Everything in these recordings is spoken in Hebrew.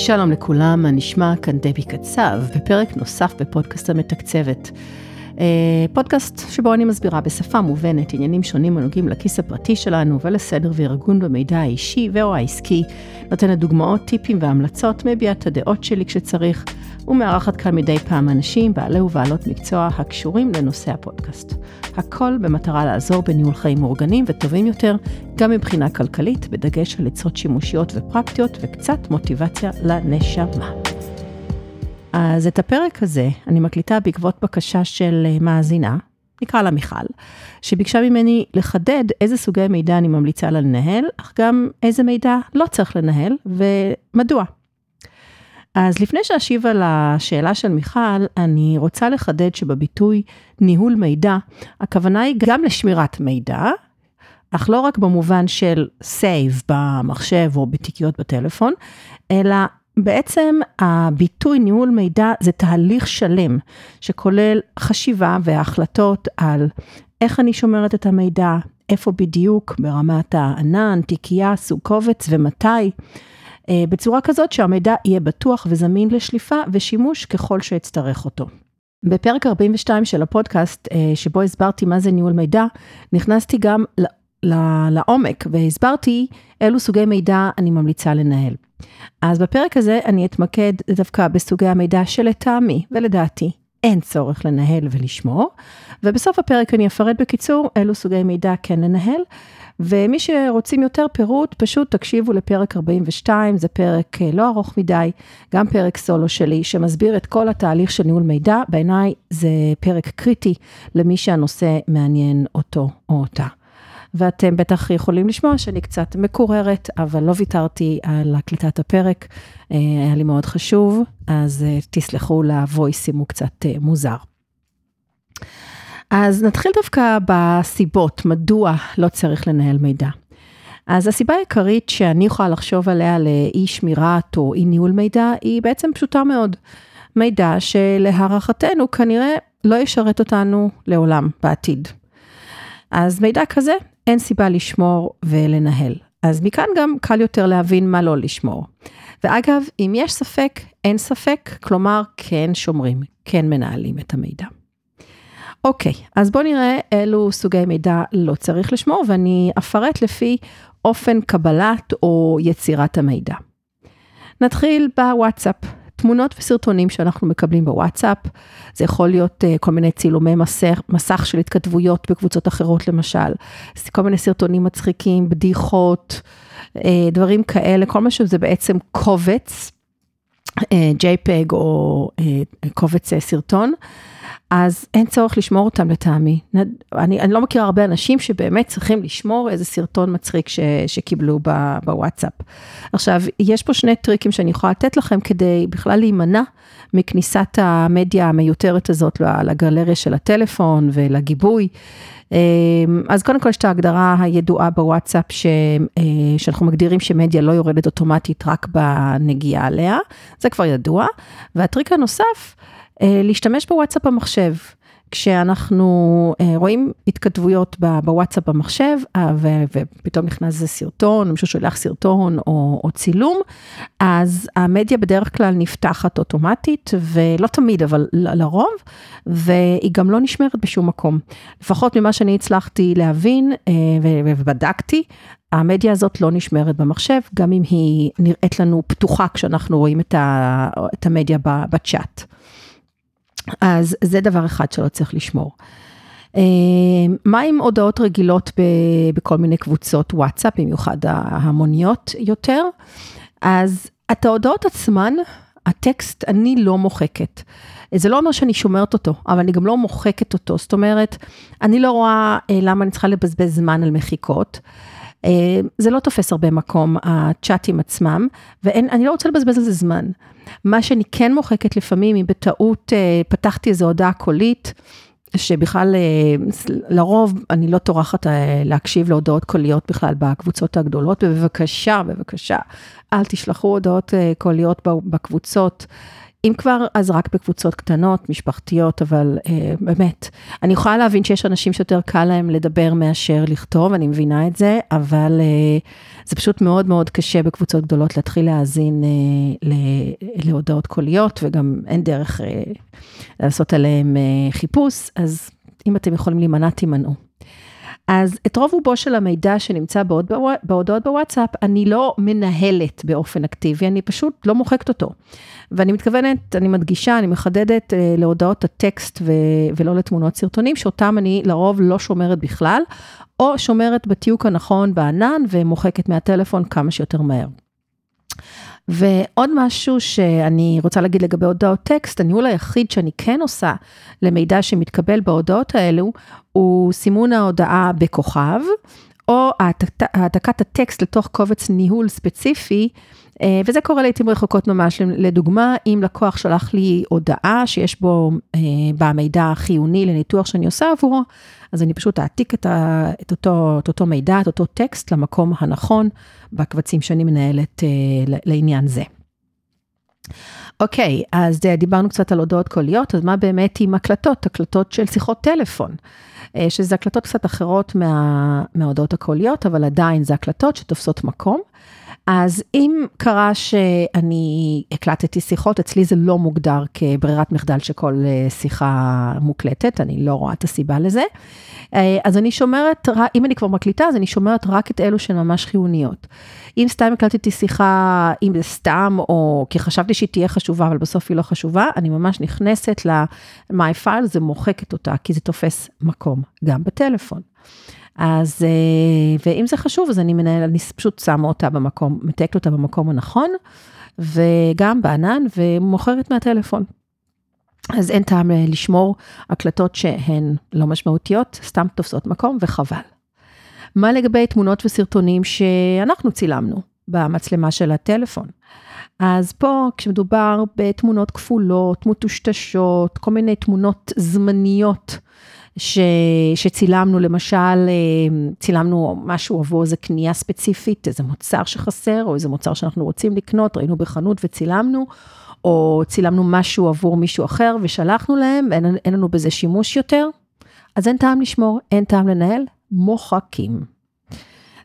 שלום לכולם, מה נשמע? כאן דבי קצב, בפרק נוסף בפודקאסט המתקצבת. אה, פודקאסט שבו אני מסבירה בשפה מובנת עניינים שונים הנוגעים לכיס הפרטי שלנו ולסדר וארגון במידע האישי ו/או העסקי, נותנת דוגמאות, טיפים והמלצות, מביעה את הדעות שלי כשצריך, ומארחת כאן מדי פעם אנשים, בעלי ובעלות מקצוע הקשורים לנושא הפודקאסט. הכל במטרה לעזור בניהול חיים מאורגנים וטובים יותר, גם מבחינה כלכלית, בדגש על עצות שימושיות ופרקטיות וקצת מוטיבציה לנשמה. אז את הפרק הזה אני מקליטה בעקבות בקשה של אה, מאזינה, נקרא לה מיכל, שביקשה ממני לחדד איזה סוגי מידע אני ממליצה לה לנהל, אך גם איזה מידע לא צריך לנהל ומדוע. אז לפני שאשיב על השאלה של מיכל, אני רוצה לחדד שבביטוי ניהול מידע, הכוונה היא גם לשמירת מידע, אך לא רק במובן של save במחשב או בתיקיות בטלפון, אלא בעצם הביטוי ניהול מידע זה תהליך שלם שכולל חשיבה והחלטות על איך אני שומרת את המידע, איפה בדיוק ברמת הענן, תיקייה, סוג קובץ ומתי, בצורה כזאת שהמידע יהיה בטוח וזמין לשליפה ושימוש ככל שאצטרך אותו. בפרק 42 של הפודקאסט, אה, שבו הסברתי מה זה ניהול מידע, נכנסתי גם לעומק והסברתי אילו סוגי מידע אני ממליצה לנהל. אז בפרק הזה אני אתמקד דווקא בסוגי המידע שלטעמי ולדעתי אין צורך לנהל ולשמור, ובסוף הפרק אני אפרט בקיצור אילו סוגי מידע כן לנהל, ומי שרוצים יותר פירוט, פשוט תקשיבו לפרק 42, זה פרק אה, לא ארוך מדי, גם פרק סולו שלי, שמסביר את כל התהליך של ניהול מידע, בעיניי זה פרק קריטי למי שהנושא מעניין אותו או אותה. ואתם בטח יכולים לשמוע שאני קצת מקוררת, אבל לא ויתרתי על הקלטת הפרק, אה, היה לי מאוד חשוב, אז אה, תסלחו לוויס אם הוא קצת מוזר. אז נתחיל דווקא בסיבות, מדוע לא צריך לנהל מידע. אז הסיבה העיקרית שאני יכולה לחשוב עליה לאי שמירת או אי ניהול מידע, היא בעצם פשוטה מאוד. מידע שלהערכתנו כנראה לא ישרת אותנו לעולם בעתיד. אז מידע כזה אין סיבה לשמור ולנהל. אז מכאן גם קל יותר להבין מה לא לשמור. ואגב, אם יש ספק, אין ספק, כלומר כן שומרים, כן מנהלים את המידע. אוקיי, אז בואו נראה אילו סוגי מידע לא צריך לשמור, ואני אפרט לפי אופן קבלת או יצירת המידע. נתחיל בוואטסאפ. תמונות וסרטונים שאנחנו מקבלים בוואטסאפ, זה יכול להיות uh, כל מיני צילומי מסך, מסך של התכתבויות בקבוצות אחרות למשל, כל מיני סרטונים מצחיקים, בדיחות, uh, דברים כאלה, כל מה שזה בעצם קובץ, uh, JPEG או uh, קובץ uh, סרטון. אז אין צורך לשמור אותם לטעמי. אני, אני לא מכירה הרבה אנשים שבאמת צריכים לשמור איזה סרטון מצחיק ש, שקיבלו בוואטסאפ. עכשיו, יש פה שני טריקים שאני יכולה לתת לכם כדי בכלל להימנע מכניסת המדיה המיותרת הזאת לגלריה של הטלפון ולגיבוי. אמ, אז קודם כל יש את ההגדרה הידועה בוואטסאפ ש, אה, שאנחנו מגדירים שמדיה לא יורדת אוטומטית רק בנגיעה עליה, זה כבר ידוע. והטריק הנוסף, להשתמש בוואטסאפ במחשב. כשאנחנו אה, רואים התכתבויות בוואטסאפ במחשב, אה, ופתאום נכנס איזה סרטון, מישהו שולח סרטון או, או צילום, אז המדיה בדרך כלל נפתחת אוטומטית, ולא תמיד, אבל לרוב, והיא גם לא נשמרת בשום מקום. לפחות ממה שאני הצלחתי להבין ובדקתי, המדיה הזאת לא נשמרת במחשב, גם אם היא נראית לנו פתוחה כשאנחנו רואים את המדיה בצ'אט. אז זה דבר אחד שלא צריך לשמור. אה, מה עם הודעות רגילות בכל מיני קבוצות וואטסאפ, במיוחד ההמוניות יותר? אז את ההודעות עצמן, הטקסט, אני לא מוחקת. זה לא אומר שאני שומרת אותו, אבל אני גם לא מוחקת אותו. זאת אומרת, אני לא רואה אה, למה אני צריכה לבזבז זמן על מחיקות. אה, זה לא תופס הרבה מקום, הצ'אטים עצמם, ואני לא רוצה לבזבז על זה זמן. מה שאני כן מוחקת לפעמים, אם בטעות אה, פתחתי איזו הודעה קולית, שבכלל אה, לרוב אני לא טורחת להקשיב להודעות קוליות בכלל בקבוצות הגדולות, ובבקשה, בבקשה, אל תשלחו הודעות קוליות בקבוצות. אם כבר, אז רק בקבוצות קטנות, משפחתיות, אבל אה, באמת, אני יכולה להבין שיש אנשים שיותר קל להם לדבר מאשר לכתוב, אני מבינה את זה, אבל אה, זה פשוט מאוד מאוד קשה בקבוצות גדולות להתחיל להאזין אה, להודעות קוליות, וגם אין דרך אה, לעשות עליהם אה, חיפוש, אז אם אתם יכולים להימנע, תימנעו. אז את רוב רובו של המידע שנמצא בהודעות בוואטסאפ, אני לא מנהלת באופן אקטיבי, אני פשוט לא מוחקת אותו. ואני מתכוונת, אני מדגישה, אני מחדדת אה, להודעות הטקסט ו- ולא לתמונות סרטונים, שאותם אני לרוב לא שומרת בכלל, או שומרת בתיוק הנכון בענן ומוחקת מהטלפון כמה שיותר מהר. ועוד משהו שאני רוצה להגיד לגבי הודעות טקסט, הניהול היחיד שאני כן עושה למידע שמתקבל בהודעות האלו, הוא סימון ההודעה בכוכב, או העתקת הטקסט לתוך קובץ ניהול ספציפי, אה, וזה קורה לעיתים רחוקות ממש. לדוגמה, אם לקוח שלח לי הודעה שיש בו, אה, בה מידע חיוני לניתוח שאני עושה עבורו, אז אני פשוט אעתיק את, ה, את, אותו, את אותו מידע, את אותו טקסט למקום הנכון בקבצים שאני מנהלת אה, לעניין זה. אוקיי, אז דיברנו קצת על הודעות קוליות, אז מה באמת עם הקלטות, הקלטות של שיחות טלפון, שזה הקלטות קצת אחרות מה, מההודעות הקוליות, אבל עדיין זה הקלטות שתופסות מקום. אז אם קרה שאני הקלטתי שיחות, אצלי זה לא מוגדר כברירת מחדל שכל אה, שיחה מוקלטת, אני לא רואה את הסיבה לזה. אה, אז אני שומרת, אם אני כבר מקליטה, אז אני שומרת רק את אלו שהן ממש חיוניות. אם סתם הקלטתי שיחה, אם זה סתם, או כי חשבתי שהיא תהיה חשובה, אבל בסוף היא לא חשובה, אני ממש נכנסת ל-my file, ומוחקת אותה, כי זה תופס מקום, גם בטלפון. אז, אה, ואם זה חשוב, אז אני מנהל, אני פשוט שמה אותה במקום, מתקת אותה במקום הנכון, וגם בענן, ומוכרת מהטלפון. אז אין טעם אה, לשמור הקלטות שהן לא משמעותיות, סתם תופסות מקום, וחבל. מה לגבי תמונות וסרטונים שאנחנו צילמנו במצלמה של הטלפון? אז פה, כשמדובר בתמונות כפולות, מטושטשות, כל מיני תמונות זמניות, ש, שצילמנו, למשל, אה, צילמנו משהו עבור איזה קנייה ספציפית, איזה מוצר שחסר, או איזה מוצר שאנחנו רוצים לקנות, ראינו בחנות וצילמנו, או צילמנו משהו עבור מישהו אחר ושלחנו להם, ואין אין לנו בזה שימוש יותר, אז אין טעם לשמור, אין טעם לנהל, מוחקים.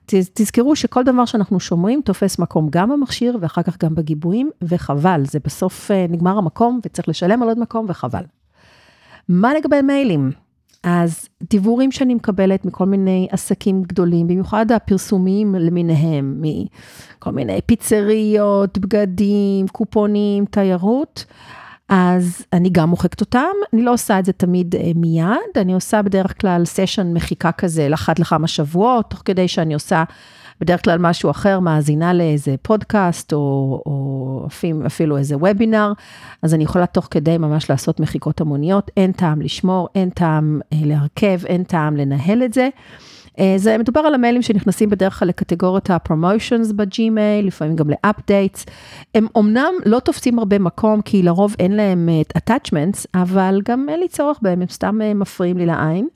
תזכרו שכל דבר שאנחנו שומרים תופס מקום גם במכשיר ואחר כך גם בגיבויים, וחבל, זה בסוף אה, נגמר המקום וצריך לשלם על עוד מקום וחבל. מה לגבי מיילים? אז דיבורים שאני מקבלת מכל מיני עסקים גדולים, במיוחד הפרסומיים למיניהם, מכל מיני פיצריות, בגדים, קופונים, תיירות, אז אני גם מוחקת אותם, אני לא עושה את זה תמיד אה, מיד, אני עושה בדרך כלל סשן מחיקה כזה לאחת לכמה שבועות, תוך כדי שאני עושה בדרך כלל משהו אחר, מאזינה לאיזה פודקאסט או, או אפילו, אפילו איזה וובינר, אז אני יכולה תוך כדי ממש לעשות מחיקות המוניות, אין טעם לשמור, אין טעם אה, להרכב, אין טעם לנהל את זה. אה, זה מדובר על המיילים שנכנסים בדרך כלל לקטגוריית ה-promotions בג'ימייל, לפעמים גם ל-updates. הם אמנם לא תופסים הרבה מקום, כי לרוב אין להם uh, attachments, אבל גם אין לי צורך בהם, הם סתם מפריעים לי לעין.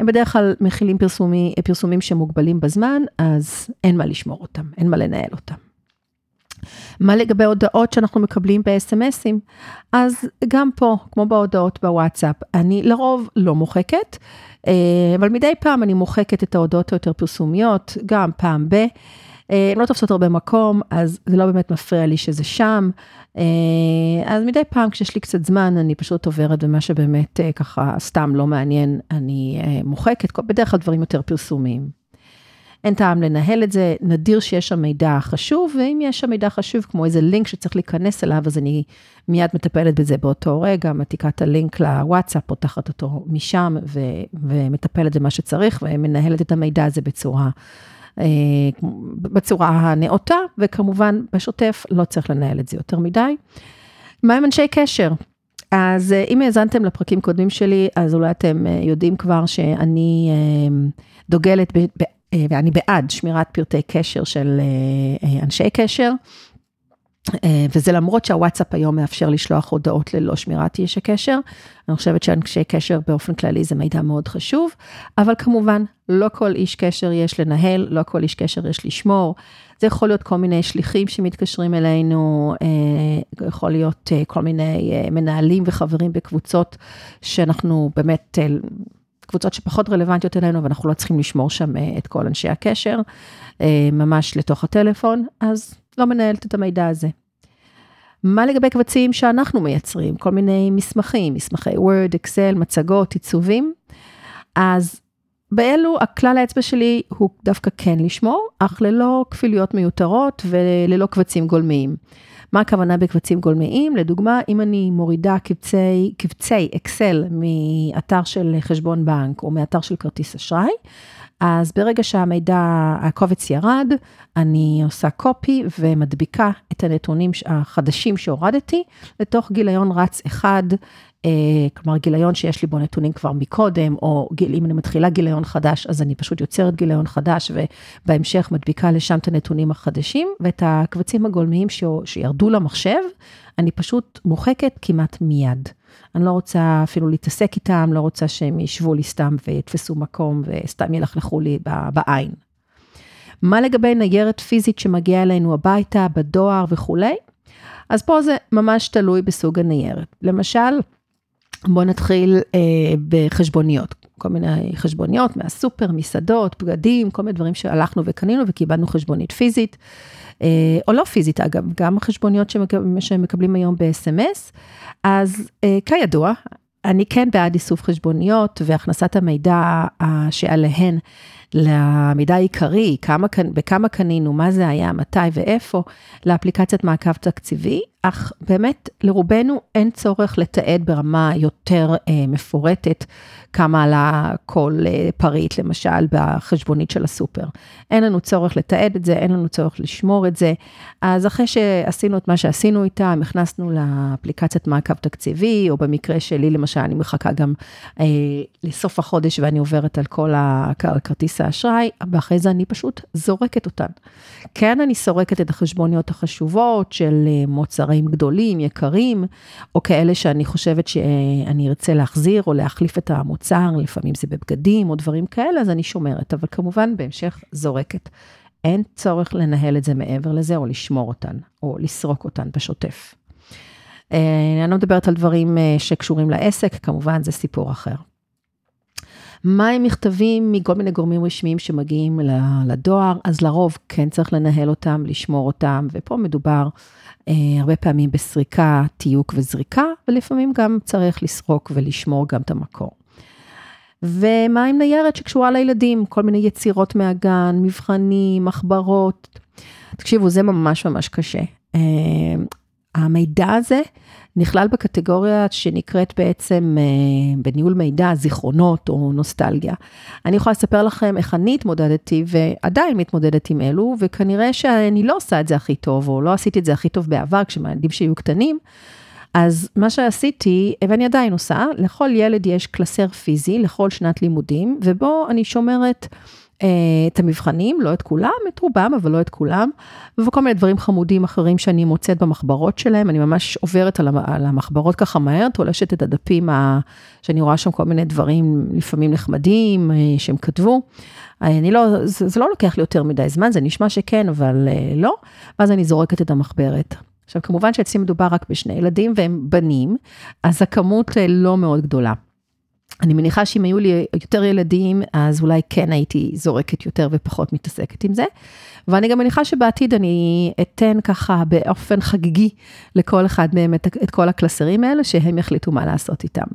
הם בדרך כלל מכילים פרסומי, פרסומים שמוגבלים בזמן, אז אין מה לשמור אותם, אין מה לנהל אותם. מה לגבי הודעות שאנחנו מקבלים ב-SMSים? אז גם פה, כמו בהודעות בוואטסאפ, אני לרוב לא מוחקת, אה, אבל מדי פעם אני מוחקת את ההודעות היותר פרסומיות, גם פעם ב... הן לא תופסות הרבה מקום, אז זה לא באמת מפריע לי שזה שם. אה, אז מדי פעם כשיש לי קצת זמן, אני פשוט עוברת במה שבאמת אה, ככה סתם לא מעניין, אני אה, מוחקת, בדרך כלל דברים יותר פרסומיים. אין טעם לנהל את זה, נדיר שיש שם מידע חשוב, ואם יש שם מידע חשוב, כמו איזה לינק שצריך להיכנס אליו, אז אני מיד מטפלת בזה באותו רגע, מעתיקה את הלינק לוואטסאפ, פותחת אותו משם, ו- ומטפלת במה שצריך, ומנהלת את המידע הזה בצורה אה, בצורה הנאותה, וכמובן בשוטף לא צריך לנהל את זה יותר מדי. מה עם אנשי קשר? אז אה, אם האזנתם לפרקים קודמים שלי, אז אולי אתם אה, יודעים כבר שאני דוגלת, ואני בעד שמירת פרטי קשר של אנשי קשר. וזה למרות שהוואטסאפ היום מאפשר לשלוח הודעות ללא שמירת איש הקשר. אני חושבת שאנשי קשר באופן כללי זה מידע מאוד חשוב, אבל כמובן, לא כל איש קשר יש לנהל, לא כל איש קשר יש לשמור. זה יכול להיות כל מיני שליחים שמתקשרים אלינו, יכול להיות כל מיני מנהלים וחברים בקבוצות שאנחנו באמת קבוצות שפחות רלוונטיות אלינו, ואנחנו לא צריכים לשמור שם את כל אנשי הקשר, ממש לתוך הטלפון, אז לא מנהלת את המידע הזה. מה לגבי קבצים שאנחנו מייצרים? כל מיני מסמכים, מסמכי Word, Excel, מצגות, עיצובים. אז באלו הכלל האצבע שלי הוא דווקא כן לשמור, אך ללא כפילויות מיותרות וללא קבצים גולמיים. מה הכוונה בקבצים גולמיים? לדוגמה, אם אני מורידה קבצי, קבצי אקסל מאתר של חשבון בנק או מאתר של כרטיס אשראי, אז ברגע שהמידע, הקובץ ירד, אני עושה קופי ומדביקה את הנתונים החדשים שהורדתי לתוך גיליון רץ אחד, כלומר גיליון שיש לי בו נתונים כבר מקודם, או אם אני מתחילה גיליון חדש, אז אני פשוט יוצרת גיליון חדש, ובהמשך מדביקה לשם את הנתונים החדשים, ואת הקבצים הגולמיים שירדו למחשב, אני פשוט מוחקת כמעט מיד. אני לא רוצה אפילו להתעסק איתם, לא רוצה שהם ישבו לי סתם ויתפסו מקום וסתם ילכלכו לי בעין. מה לגבי ניירת פיזית שמגיעה אלינו הביתה, בדואר וכולי? אז פה זה ממש תלוי בסוג הניירת. למשל, בואו נתחיל אה, בחשבוניות, כל מיני חשבוניות מהסופר, מסעדות, בגדים, כל מיני דברים שהלכנו וקנינו וקיבלנו חשבונית פיזית, אה, או לא פיזית אגב, גם החשבוניות שמקבלים היום ב-SMS, אז אה, כידוע, אני כן בעד איסוף חשבוניות והכנסת המידע שעליהן למידע העיקרי, כמה, בכמה קנינו, מה זה היה, מתי ואיפה, לאפליקציית מעקב תקציבי, אך באמת לרובנו אין צורך לתעד ברמה יותר אה, מפורטת כמה עלה כל אה, פריט, למשל בחשבונית של הסופר. אין לנו צורך לתעד את זה, אין לנו צורך לשמור את זה. אז אחרי שעשינו את מה שעשינו איתם, הכנסנו לאפליקציית מעקב תקציבי, או במקרה שלי למשל, אני מחכה גם אה, לסוף החודש ואני עוברת על כל הכרטיס האשראי, ואחרי זה אני פשוט זורקת אותן. כן, אני סורקת את החשבוניות החשובות של אה, מוצרים גדולים, יקרים, או כאלה שאני חושבת שאני ארצה להחזיר או להחליף את המוצר, לפעמים זה בבגדים או דברים כאלה, אז אני שומרת, אבל כמובן בהמשך זורקת. אין צורך לנהל את זה מעבר לזה, או לשמור אותן, או לסרוק אותן בשוטף. אה, אני לא מדברת על דברים אה, שקשורים לעסק, כמובן זה סיפור אחר. מה עם מכתבים מכל מיני גורמים רשמיים שמגיעים לדואר, אז לרוב כן צריך לנהל אותם, לשמור אותם, ופה מדובר אה, הרבה פעמים בסריקה, תיוק וזריקה, ולפעמים גם צריך לסרוק ולשמור גם את המקור. ומה עם ניירת שקשורה לילדים, כל מיני יצירות מהגן, מבחנים, מחברות. תקשיבו, זה ממש ממש קשה. המידע הזה נכלל בקטגוריה שנקראת בעצם אה, בניהול מידע, זיכרונות או נוסטלגיה. אני יכולה לספר לכם איך אני התמודדתי ועדיין מתמודדת עם אלו, וכנראה שאני לא עושה את זה הכי טוב, או לא עשיתי את זה הכי טוב בעבר, כשמילדים שהיו קטנים. אז מה שעשיתי, ואני עדיין עושה, לכל ילד יש קלסר פיזי לכל שנת לימודים, ובו אני שומרת את המבחנים, לא את כולם, את רובם, אבל לא את כולם, וכל מיני דברים חמודים אחרים שאני מוצאת במחברות שלהם, אני ממש עוברת על המחברות ככה מהר, תולשת את הדפים ה... שאני רואה שם כל מיני דברים לפעמים נחמדים אה, שהם כתבו. אני לא, זה, זה לא לוקח לי יותר מדי זמן, זה נשמע שכן, אבל אה, לא, ואז אני זורקת את המחברת. עכשיו, כמובן שאצלי מדובר רק בשני ילדים והם בנים, אז הכמות לא מאוד גדולה. אני מניחה שאם היו לי יותר ילדים, אז אולי כן הייתי זורקת יותר ופחות מתעסקת עם זה. ואני גם מניחה שבעתיד אני אתן ככה באופן חגיגי לכל אחד מהם את, את כל הקלסרים האלה, שהם יחליטו מה לעשות איתם.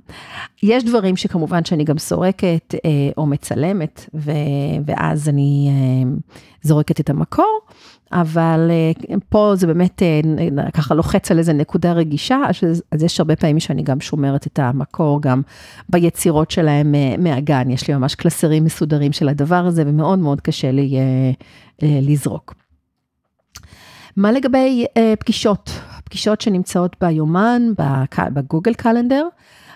יש דברים שכמובן שאני גם סורקת אה, או מצלמת, ו, ואז אני אה, זורקת את המקור. אבל אה, פה זה באמת אה, ככה לוחץ על איזה נקודה רגישה, אז יש הרבה פעמים שאני גם שומרת את המקור גם ביצירות שלהם אה, מהגן, יש לי ממש קלסרים מסודרים של הדבר הזה, ומאוד מאוד קשה לי לזרוק. מה לגבי פגישות? פגישות שנמצאות ביומן, בגוגל קלנדר,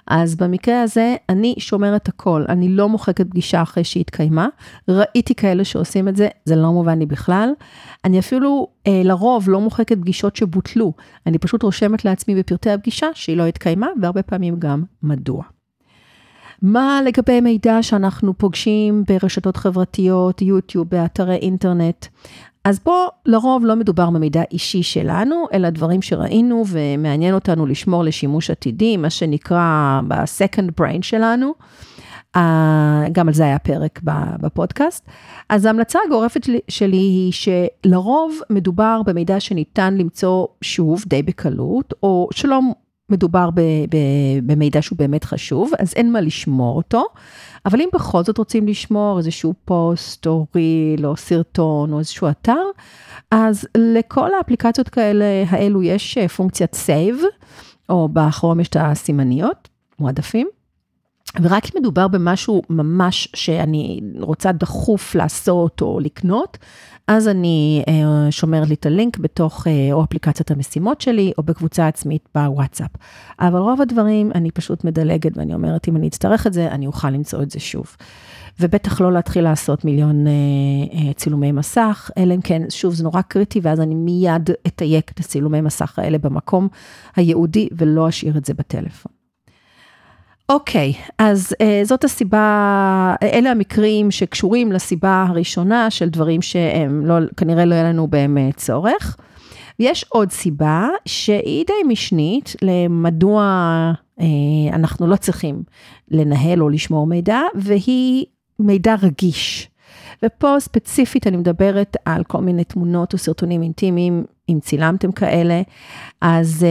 אז במקרה הזה, אני שומרת הכל, אני לא מוחקת פגישה אחרי שהיא התקיימה. ראיתי כאלה שעושים את זה, זה לא מובן לי בכלל. אני אפילו אה, לרוב לא מוחקת פגישות שבוטלו, אני פשוט רושמת לעצמי בפרטי הפגישה שהיא לא התקיימה, והרבה פעמים גם מדוע. מה לגבי מידע שאנחנו פוגשים ברשתות חברתיות, יוטיוב, באתרי אינטרנט? אז פה לרוב לא מדובר במידע אישי שלנו, אלא דברים שראינו ומעניין אותנו לשמור לשימוש עתידי, מה שנקרא ב-second brain שלנו. Uh, גם על זה היה פרק בפודקאסט. אז ההמלצה הגורפת שלי היא שלרוב מדובר במידע שניתן למצוא שוב די בקלות, או שלא מדובר במידע שהוא באמת חשוב, אז אין מה לשמור אותו. אבל אם בכל זאת רוצים לשמור איזשהו פוסט או ריל או סרטון או איזשהו אתר, אז לכל האפליקציות כאלה, האלו יש אה, פונקציית save, או באחרון יש את הסימניות, מועדפים. ורק אם מדובר במשהו ממש שאני רוצה דחוף לעשות או לקנות, אז אני אה, שומרת לי את הלינק בתוך אה, או אפליקציית המשימות שלי, או בקבוצה עצמית בוואטסאפ. אבל רוב הדברים אני פשוט מדלגת ואני אומרת, אם אני אצטרך את זה, אני אוכל למצוא את זה שוב. ובטח לא להתחיל לעשות מיליון אה, אה, צילומי מסך, אלא אם כן, שוב, זה נורא קריטי, ואז אני מיד אתייק את הצילומי מסך האלה במקום הייעודי, ולא אשאיר את זה בטלפון. אוקיי, אז uh, זאת הסיבה, אלה המקרים שקשורים לסיבה הראשונה של דברים שהם לא, כנראה לא יהיה לנו בהם צורך. יש עוד סיבה שהיא די משנית למדוע אנחנו לא צריכים לנהל או לשמור מידע, והיא מידע רגיש. ופה ספציפית אני מדברת על כל מיני תמונות או סרטונים אינטימיים, אם צילמתם כאלה, אז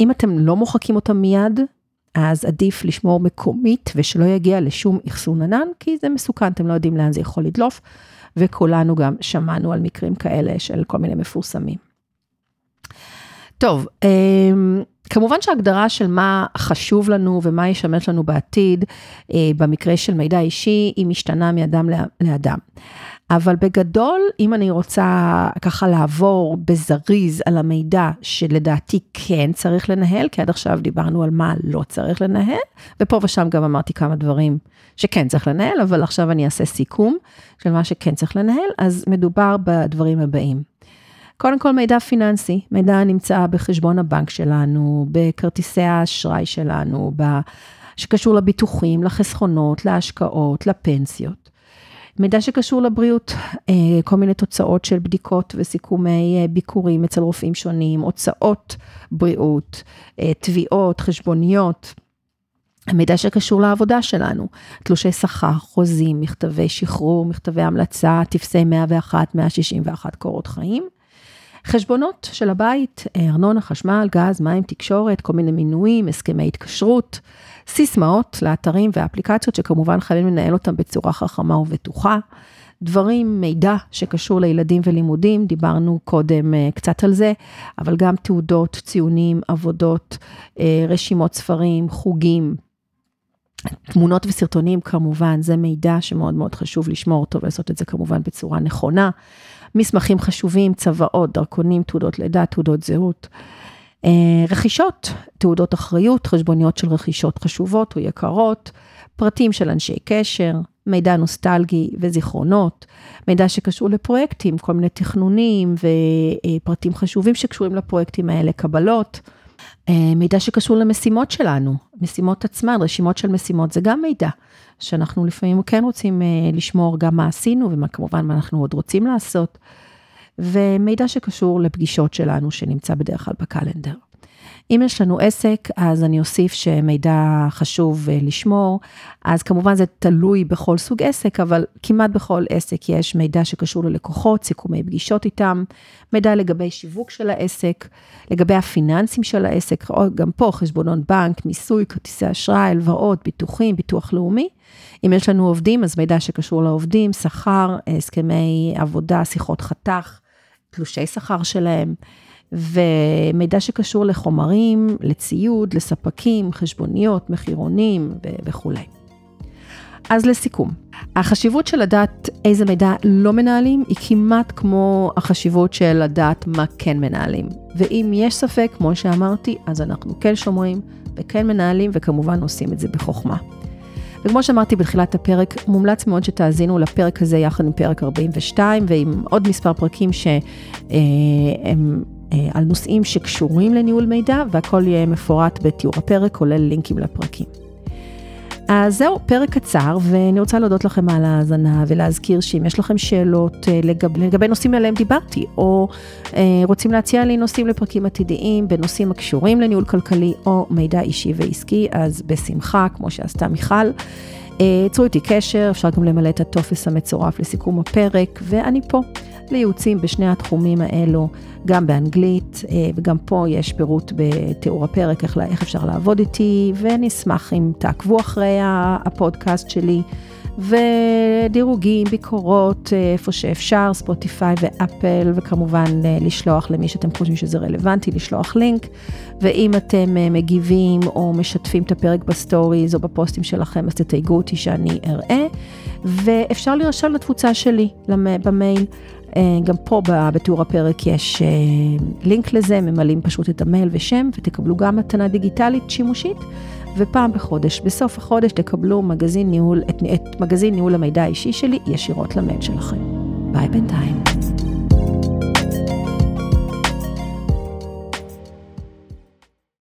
אם אתם לא מוחקים אותם מיד, אז עדיף לשמור מקומית ושלא יגיע לשום אחסון ענן, כי זה מסוכן, אתם לא יודעים לאן זה יכול לדלוף, וכולנו גם שמענו על מקרים כאלה של כל מיני מפורסמים. טוב, אמ, כמובן שהגדרה של מה חשוב לנו ומה ישמש לנו בעתיד, אה, במקרה של מידע אישי, היא משתנה מאדם לאדם. אבל בגדול, אם אני רוצה ככה לעבור בזריז על המידע שלדעתי כן צריך לנהל, כי עד עכשיו דיברנו על מה לא צריך לנהל, ופה ושם גם אמרתי כמה דברים שכן צריך לנהל, אבל עכשיו אני אעשה סיכום של מה שכן צריך לנהל, אז מדובר בדברים הבאים. קודם כל מידע פיננסי, מידע נמצא בחשבון הבנק שלנו, בכרטיסי האשראי שלנו, שקשור לביטוחים, לחסכונות, להשקעות, לפנסיות. מידע שקשור לבריאות, אה, כל מיני תוצאות של בדיקות וסיכומי אה, ביקורים אצל רופאים שונים, הוצאות בריאות, אה, תביעות, חשבוניות. מידע שקשור לעבודה שלנו, תלושי שכר, חוזים, מכתבי שחרור, מכתבי המלצה, טפסי 101, 161 קורות חיים. חשבונות של הבית, ארנונה, חשמל, גז, מים, תקשורת, כל מיני מינויים, הסכמי התקשרות, סיסמאות לאתרים ואפליקציות שכמובן חייבים לנהל אותם בצורה חכמה ובטוחה. דברים, מידע שקשור לילדים ולימודים, דיברנו קודם uh, קצת על זה, אבל גם תעודות, ציונים, עבודות, uh, רשימות ספרים, חוגים, תמונות וסרטונים כמובן, זה מידע שמאוד מאוד חשוב לשמור אותו ולעשות את זה כמובן בצורה נכונה. מסמכים חשובים, צוואות, דרכונים, תעודות לידה, תעודות זהות. אה, רכישות, תעודות אחריות, חשבוניות של רכישות חשובות או יקרות, פרטים של אנשי קשר, מידע נוסטלגי וזיכרונות, מידע שקשור לפרויקטים, כל מיני תכנונים ופרטים חשובים שקשורים לפרויקטים האלה, קבלות. אה, מידע שקשור למשימות שלנו, משימות עצמן, רשימות של משימות, זה גם מידע שאנחנו לפעמים כן רוצים אה, לשמור גם מה עשינו ומה כמובן מה אנחנו עוד רוצים לעשות, ומידע שקשור לפגישות שלנו שנמצא בדרך כלל בקלנדר. אם יש לנו עסק, אז אני אוסיף שמידע חשוב אה, לשמור, אז כמובן זה תלוי בכל סוג עסק, אבל כמעט בכל עסק יש מידע שקשור ללקוחות, סיכומי פגישות איתם, מידע לגבי שיווק של העסק, לגבי הפיננסים של העסק, גם פה חשבונות בנק, מיסוי, כרטיסי אשראי, הלוואות, ביטוחים, ביטוח לאומי. אם יש לנו עובדים, אז מידע שקשור לעובדים, שכר, הסכמי עבודה, שיחות חתך, תלושי שכר שלהם. ומידע שקשור לחומרים, לציוד, לספקים, חשבוניות, מחירונים וכולי. אז לסיכום, החשיבות של לדעת איזה מידע לא מנהלים היא כמעט כמו החשיבות של לדעת מה כן מנהלים. ואם יש ספק, כמו שאמרתי, אז אנחנו כן שומרים וכן מנהלים וכמובן עושים את זה בחוכמה. וכמו שאמרתי בתחילת הפרק, מומלץ מאוד שתאזינו לפרק הזה יחד עם פרק 42 ועם עוד מספר פרקים שהם אה, על נושאים שקשורים לניהול מידע, והכל יהיה מפורט בתיאור הפרק, כולל לינקים לפרקים. אז זהו, פרק קצר, ואני רוצה להודות לכם על ההאזנה ולהזכיר שאם יש לכם שאלות אה, לגב, לגבי נושאים עליהם דיברתי, או אה, רוצים להציע לי נושאים לפרקים עתידיים בנושאים הקשורים לניהול כלכלי או מידע אישי ועסקי, אז בשמחה, כמו שעשתה מיכל. יצרו איתי קשר, אפשר גם למלא את הטופס המצורף לסיכום הפרק, ואני פה לייעוצים בשני התחומים האלו, גם באנגלית, אה, וגם פה יש פירוט בתיאור הפרק איך, איך אפשר לעבוד איתי, ואני אשמח אם תעקבו אחרי הפודקאסט שלי. ודירוגים, ביקורות, אה, איפה שאפשר, ספוטיפיי ואפל, וכמובן אה, לשלוח למי שאתם חושבים שזה רלוונטי, לשלוח לינק. ואם אתם מגיבים או משתפים את הפרק בסטוריז או בפוסטים שלכם, אז תתייגו אותי שאני אראה. ואפשר להירשם לתפוצה שלי במייל. אה, גם פה בתיאור הפרק יש אה, לינק לזה, ממלאים פשוט את המייל ושם, ותקבלו גם מתנה דיגיטלית שימושית, ופעם בחודש, בסוף החודש תקבלו מגזין ניהול, את, את מגזין ניהול המידע האישי שלי ישירות למייל שלכם. ביי בינתיים.